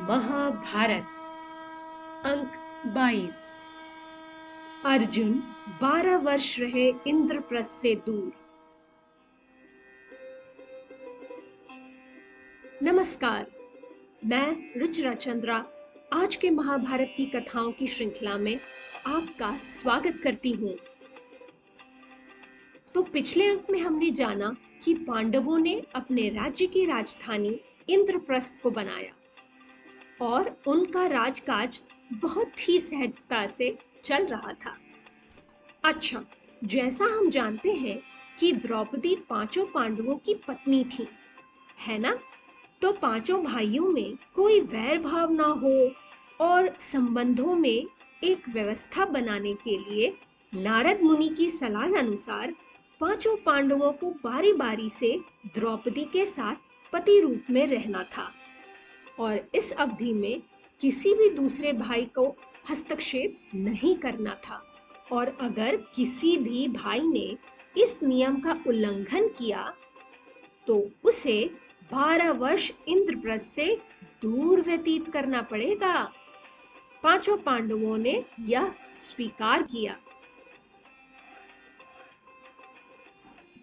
महाभारत, अंक 22 अर्जुन 12 वर्ष रहे इंद्रप्रस्थ से दूर। नमस्कार, मैं रुचिरा चंद्रा, आज के महाभारत की कथाओं की श्रृंखला में आपका स्वागत करती हूँ। तो पिछले अंक में हमने जाना कि पांडवों ने अपने राज्य की राजधानी इंद्रप्रस्थ को बनाया। और उनका राजकाज बहुत ही सहजता से चल रहा था। अच्छा जैसा हम जानते हैं कि द्रौपदी पाँचों पांडवों की पत्नी थी, है ना? तो पाँचों भाइयों में कोई वैर भाव ना हो और संबंधों में एक व्यवस्था बनाने के लिए नारद मुनि की सलाह अनुसार पाँचों पांडवों को बारी बारी से द्रौपदी के साथ पति रूप में रहना था। और इस अवधि में किसी भी दूसरे भाई को हस्तक्षेप नहीं करना था। और अगर किसी भी भाई ने इस नियम का उल्लंघन किया तो उसे बारह वर्ष इंद्रप्रस्थ से दूर व्यतीत करना पड़ेगा। पाँचों पांडवों ने यह स्वीकार किया।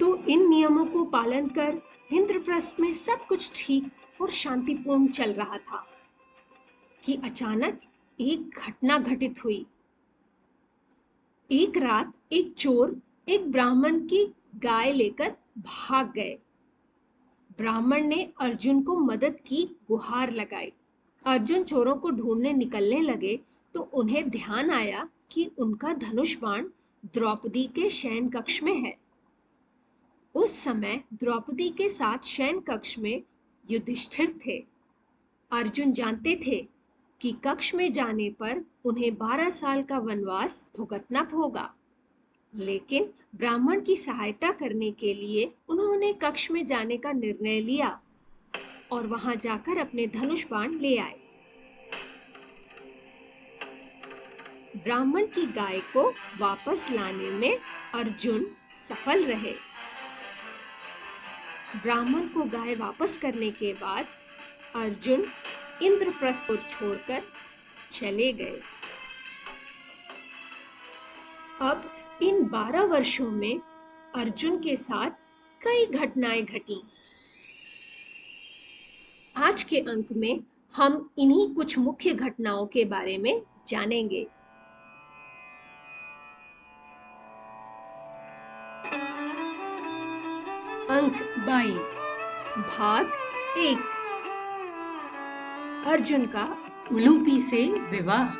तो इन नियमों को पालन कर इंद्रप्रस्थ में सब कुछ ठीक और शांतिपूर्ण चल रहा था कि अचानक एक घटना घटित हुई। एक रात एक चोर एक ब्राह्मण की गाय लेकर भाग गए। ब्राह्मण ने अर्जुन को मदद की, गुहार लगाई। अर्जुन चोरों को ढूँढने निकलने लगे तो उन्हें ध्यान आया कि उनका धनुष बाण द्रौपदी के शयन कक्ष में है। उस समय द्रौपदी के साथ शयन कक्ष में युधिष्ठिर थे। अर्जुन जानते थे कि कक्ष में जाने पर उन्हें बारह साल का वनवास भुगतना होगा। लेकिन ब्राह्मण की सहायता करने के लिए उन्होंने कक्ष में जाने का निर्णय लिया और वहाँ जाकर अपने धनुष बाण ले आए। ब्राह्मण की गाय को वापस लाने में अर्जुन सफल रहे। ब्राह्मण को गाय वापस करने के बाद अर्जुन इंद्रप्रस्थ को छोड़कर चले गए। अब इन बारह वर्षों में अर्जुन के साथ कई घटनाएँ घटी। आज के अंक में हम इन्हीं कुछ मुख्य घटनाओं के बारे में जानेंगे। अंक 22 भाग एक। अर्जुन का उलूपी से विवाह।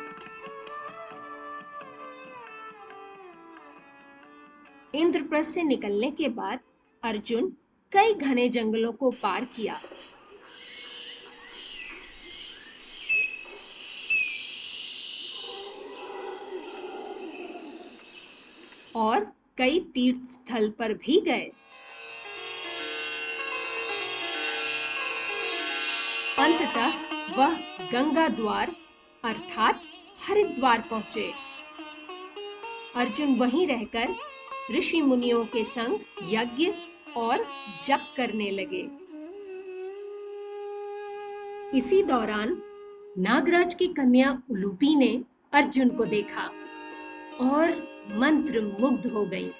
इंद्रप्रस्थ से निकलने के बाद अर्जुन कई घने जंगलों को पार किया। और कई तीर्थ स्थल पर भी गए। अंततः वह गंगा द्वार, अर्थात हरिद्वार पहुँचे। अर्जुन वहीं रहकर ऋषि मुनियों के संग यज्ञ और जप करने लगे। इसी दौरान नागराज की कन्या उलूपी ने अर्जुन को देखा और मंत्र मुग्ध हो गई।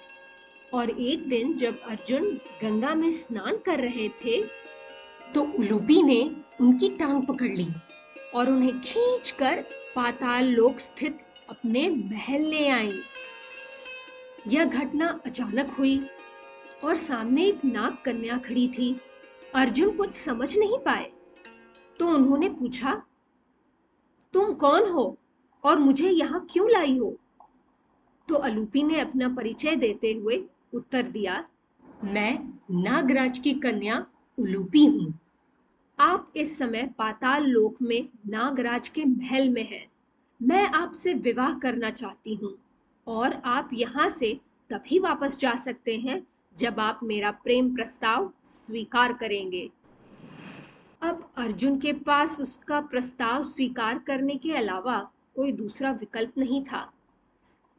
और एक दिन जब अर्जुन गंगा में स्नान कर रहे थे तो उलूपी ने उनकी टांग पकड़ ली और उन्हें खींचकर पाताल लोक स्थित अपने महल ले आई। यह घटना अचानक हुई और सामने एक नाग कन्या खड़ी थी। अर्जुन कुछ समझ नहीं पाए तो उन्होंने पूछा, तुम कौन हो और मुझे यहाँ क्यों लाई हो? तो अलूपी ने अपना परिचय देते हुए उत्तर दिया, मैं नागराज की कन्या उलूपी हूँ। आप इस समय पाताल लोक में नागराज के महल में हैं। मैं आपसे विवाह करना चाहती हूँ और आप यहाँ से तभी वापस जा सकते हैं जब आप मेरा प्रेम प्रस्ताव स्वीकार करेंगे। अब अर्जुन के पास उसका प्रस्ताव स्वीकार करने के अलावा कोई दूसरा विकल्प नहीं था।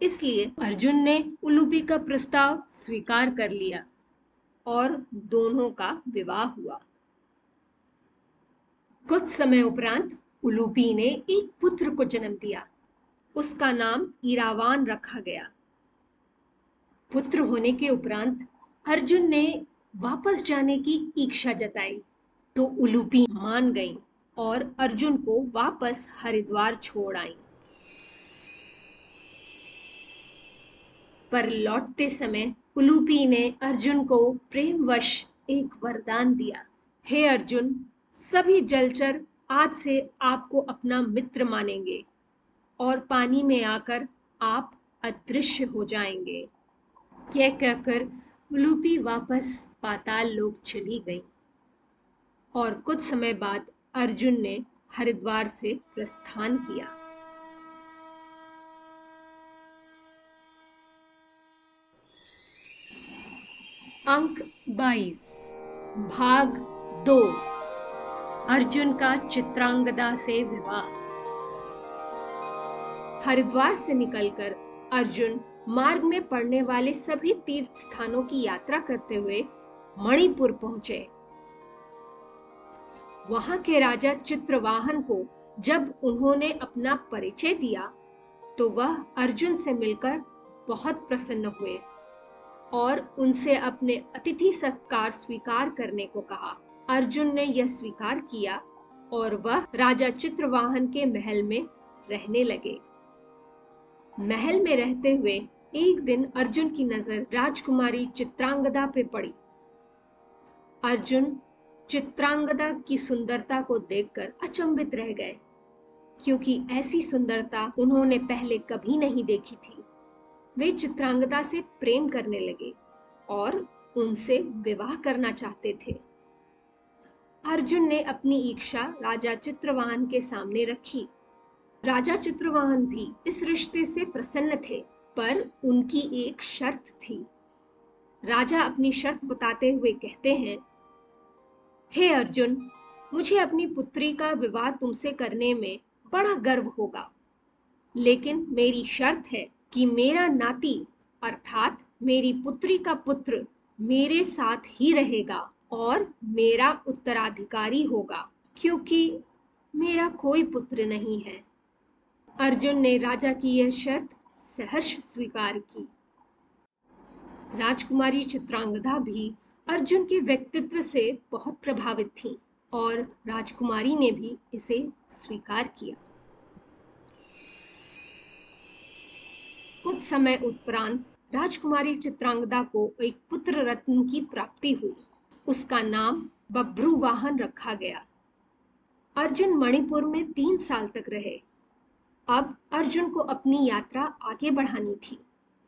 इसलिए अर्जुन ने उलूपी का प्रस्ताव स्वीकार कर लिया और दोनों का विवाह हुआ। कुछ समय उपरांत उलूपी ने एक पुत्र को जन्म दिया। उसका नाम ईरावान रखा गया। पुत्र होने के उपरांत अर्जुन ने वापस जाने की इच्छा जताई। तो उलूपी मान गई और अर्जुन को वापस हरिद्वार छोड़ आई। पर लौटते समय उलूपी ने अर्जुन को प्रेमवश एक वरदान दिया। हे अर्जुन सभी जलचर आज से आपको अपना मित्र मानेंगे और पानी में आकर आप अदृश्य हो जाएँगे। कह कहकर उलूपी वापस पाताल लोक चली गई। और कुछ समय बाद अर्जुन ने हरिद्वार से प्रस्थान किया। अंक 22 भाग दो। अर्जुन का चित्रांगदा से विवाह। हरिद्वार से निकलकर अर्जुन मार्ग में पड़ने वाले सभी तीर्थ स्थानों की यात्रा करते हुए मणिपुर पहुँचे। वहाँ के राजा चित्रवाहन को जब उन्होंने अपना परिचय दिया तो वह अर्जुन से मिलकर बहुत प्रसन्न हुए और उनसे अपने अतिथि सत्कार स्वीकार करने को कहा। अर्जुन ने यह स्वीकार किया और वह राजा चित्रवाहन के महल में रहने लगे। महल में रहते हुए एक दिन अर्जुन की नज़र राजकुमारी चित्रांगदा पे पड़ी। अर्जुन चित्रांगदा की सुंदरता को देखकर अचंभित रह गए, क्योंकि ऐसी सुंदरता उन्होंने पहले कभी नहीं देखी थी। वे चित्रांगदा से प्रेम करने लगे और उनसे विवाह करना चाहते थे। अर्जुन ने अपनी इच्छा राजा चित्रवाहन के सामने रखी। राजा चित्रवाहन भी इस रिश्ते से प्रसन्न थे, पर उनकी एक शर्त थी। राजा अपनी शर्त बताते हुए कहते हैं, हे hey अर्जुन, मुझे अपनी पुत्री का विवाह तुमसे करने में बड़ा गर्व होगा। लेकिन मेरी शर्त है कि मेरा नाती, अर्थात मेरी पुत्री का पुत्र, मेरे साथ ही रहेगा। और मेरा उत्तराधिकारी होगा, क्योंकि मेरा कोई पुत्र नहीं है। अर्जुन ने राजा की यह शर्त सहर्ष स्वीकार की। राजकुमारी चित्रांगदा भी अर्जुन के व्यक्तित्व से बहुत प्रभावित थी और राजकुमारी ने भी इसे स्वीकार किया। कुछ समय उपरांत राजकुमारी चित्रांगदा को एक पुत्र रत्न की प्राप्ति हुई। उसका नाम बब्रू वाहन रखा गया। अर्जुन मणिपुर में तीन साल तक रहे। अब अर्जुन को अपनी यात्रा आगे बढ़ानी थी।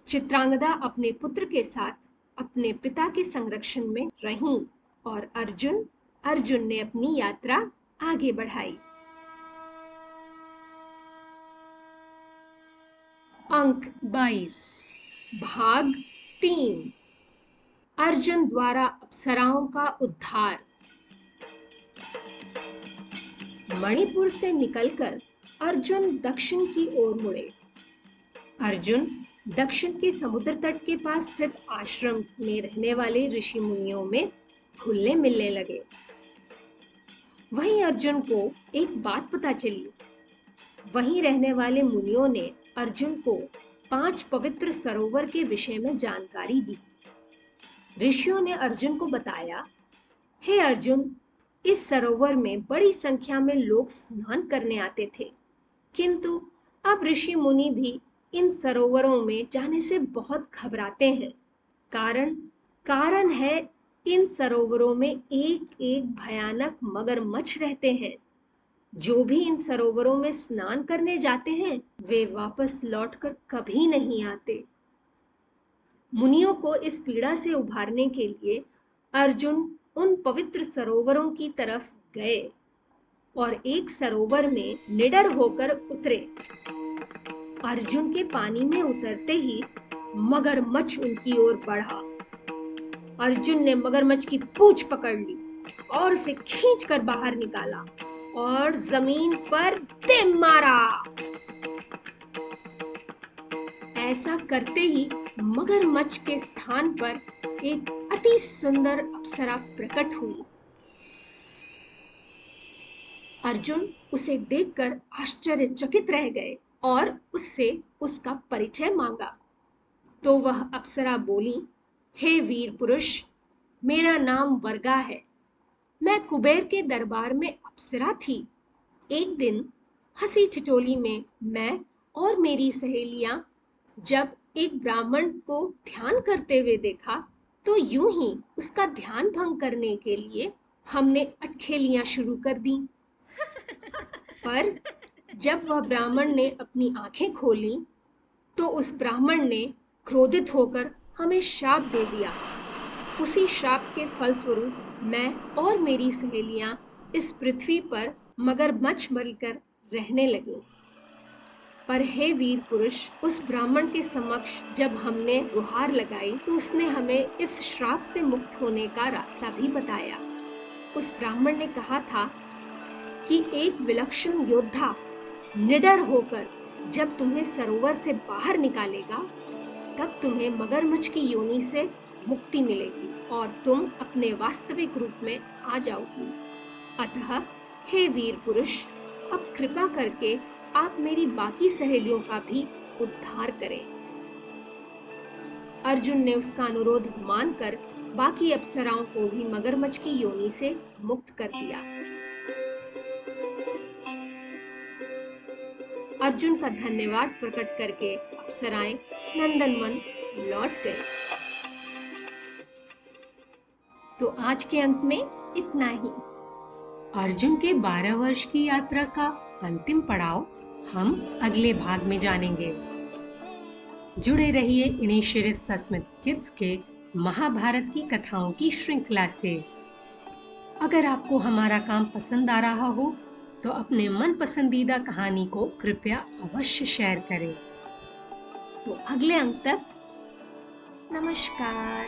चित्रांगदा अपने पुत्र के साथ अपने पिता के संरक्षण में रहीं और अर्जुन अर्जुन ने अपनी यात्रा आगे बढ़ाई। अंक 22 भाग तीन। अर्जुन द्वारा अप्सराओं का उद्धार। मणिपुर से निकलकर अर्जुन दक्षिण की ओर मुड़े। अर्जुन दक्षिण के समुद्र तट के पास स्थित आश्रम में रहने वाले ऋषि मुनियों में घुलने मिलने लगे। वहीं अर्जुन को एक बात पता चली। वहीं रहने वाले मुनियों ने अर्जुन को पाँच पवित्र सरोवर के विषय में जानकारी दी। ऋषियों ने अर्जुन को बताया, हे hey अर्जुन, इस सरोवर में बड़ी संख्या में लोग स्नान करने आते थे। किंतु अब ऋषि मुनि भी इन सरोवरों में जाने से बहुत घबराते हैं। कारण कारण है इन सरोवरों में एक एक भयानक मगरमच्छ रहते हैं। जो भी इन सरोवरों में स्नान करने जाते हैं, वे वापस लौटकर कभी नहीं आते। मुनियों को इस पीड़ा से उभारने के लिए अर्जुन उन पवित्र सरोवरों की तरफ़ गए और एक सरोवर में निडर होकर उतरे। अर्जुन के पानी में उतरते ही मगरमच्छ उनकी ओर बढ़ा। अर्जुन ने मगरमच्छ की पूछ पकड़ ली और उसे खींच कर बाहर निकाला और ज़मीन पर दे मारा। ऐसा करते ही मगरमच्छ के स्थान पर एक अति सुंदर अप्सरा प्रकट हुई। अर्जुन उसे देखकर आश्चर्यचकित रह गए और उससे उसका परिचय मांगा। तो वह अप्सरा बोली, हे वीर पुरुष, मेरा नाम वर्गा है। मैं कुबेर के दरबार में अप्सरा थी। एक दिन हँसी ठिठोली में मैं और मेरी सहेलियाँ जब एक ब्राह्मण को ध्यान करते हुए देखा तो यूँ ही उसका ध्यान भंग करने के लिए हमने अटखेलियाँ शुरू कर दी। पर जब वह ब्राह्मण ने अपनी आँखें खोली तो उस ब्राह्मण ने क्रोधित होकर हमें श्राप दे दिया। उसी श्राप के फलस्वरूप मैं और मेरी सहेलियाँ इस पृथ्वी पर मगरमच्छ बनकर रहने लगी। पर हे वीर पुरुष, उस ब्राह्मण के समक्ष जब हमने गुहार लगाई तो उसने हमें इस श्राप से मुक्त होने का रास्ता भी बताया। उस ब्राह्मण ने कहा था कि एक विलक्षण योद्धा निडर होकर जब तुम्हें सरोवर से बाहर निकालेगा, तब तुम्हें मगरमच्छ की योनि से मुक्ति मिलेगी और तुम अपने वास्तविक रूप में आ जाओगी। अतः, हे वीर पुरुष, अब कृपा करके आप मेरी बाकी सहेलियों का भी उद्धार करें। अर्जुन ने उसका अनुरोध मानकर बाकी अप्सराओं को भी मगरमच्छ की योनि से मुक्त कर दिया। अर्जुन का धन्यवाद प्रकट करके अप्सराएँ नंदनवन लौट गए। तो आज के अंक में इतना ही। अर्जुन के 12 वर्ष की यात्रा का अंतिम पड़ाव हम अगले भाग में जानेंगे। जुड़े रहिए इनिशिएटिव सस्मित किड्स के महाभारत की कथाओं की श्रृंखला से। अगर आपको हमारा काम पसंद आ रहा हो तो अपने मन पसंदीदा कहानी को कृपया अवश्य शेयर करें। तो अगले अंक तक, नमस्कार।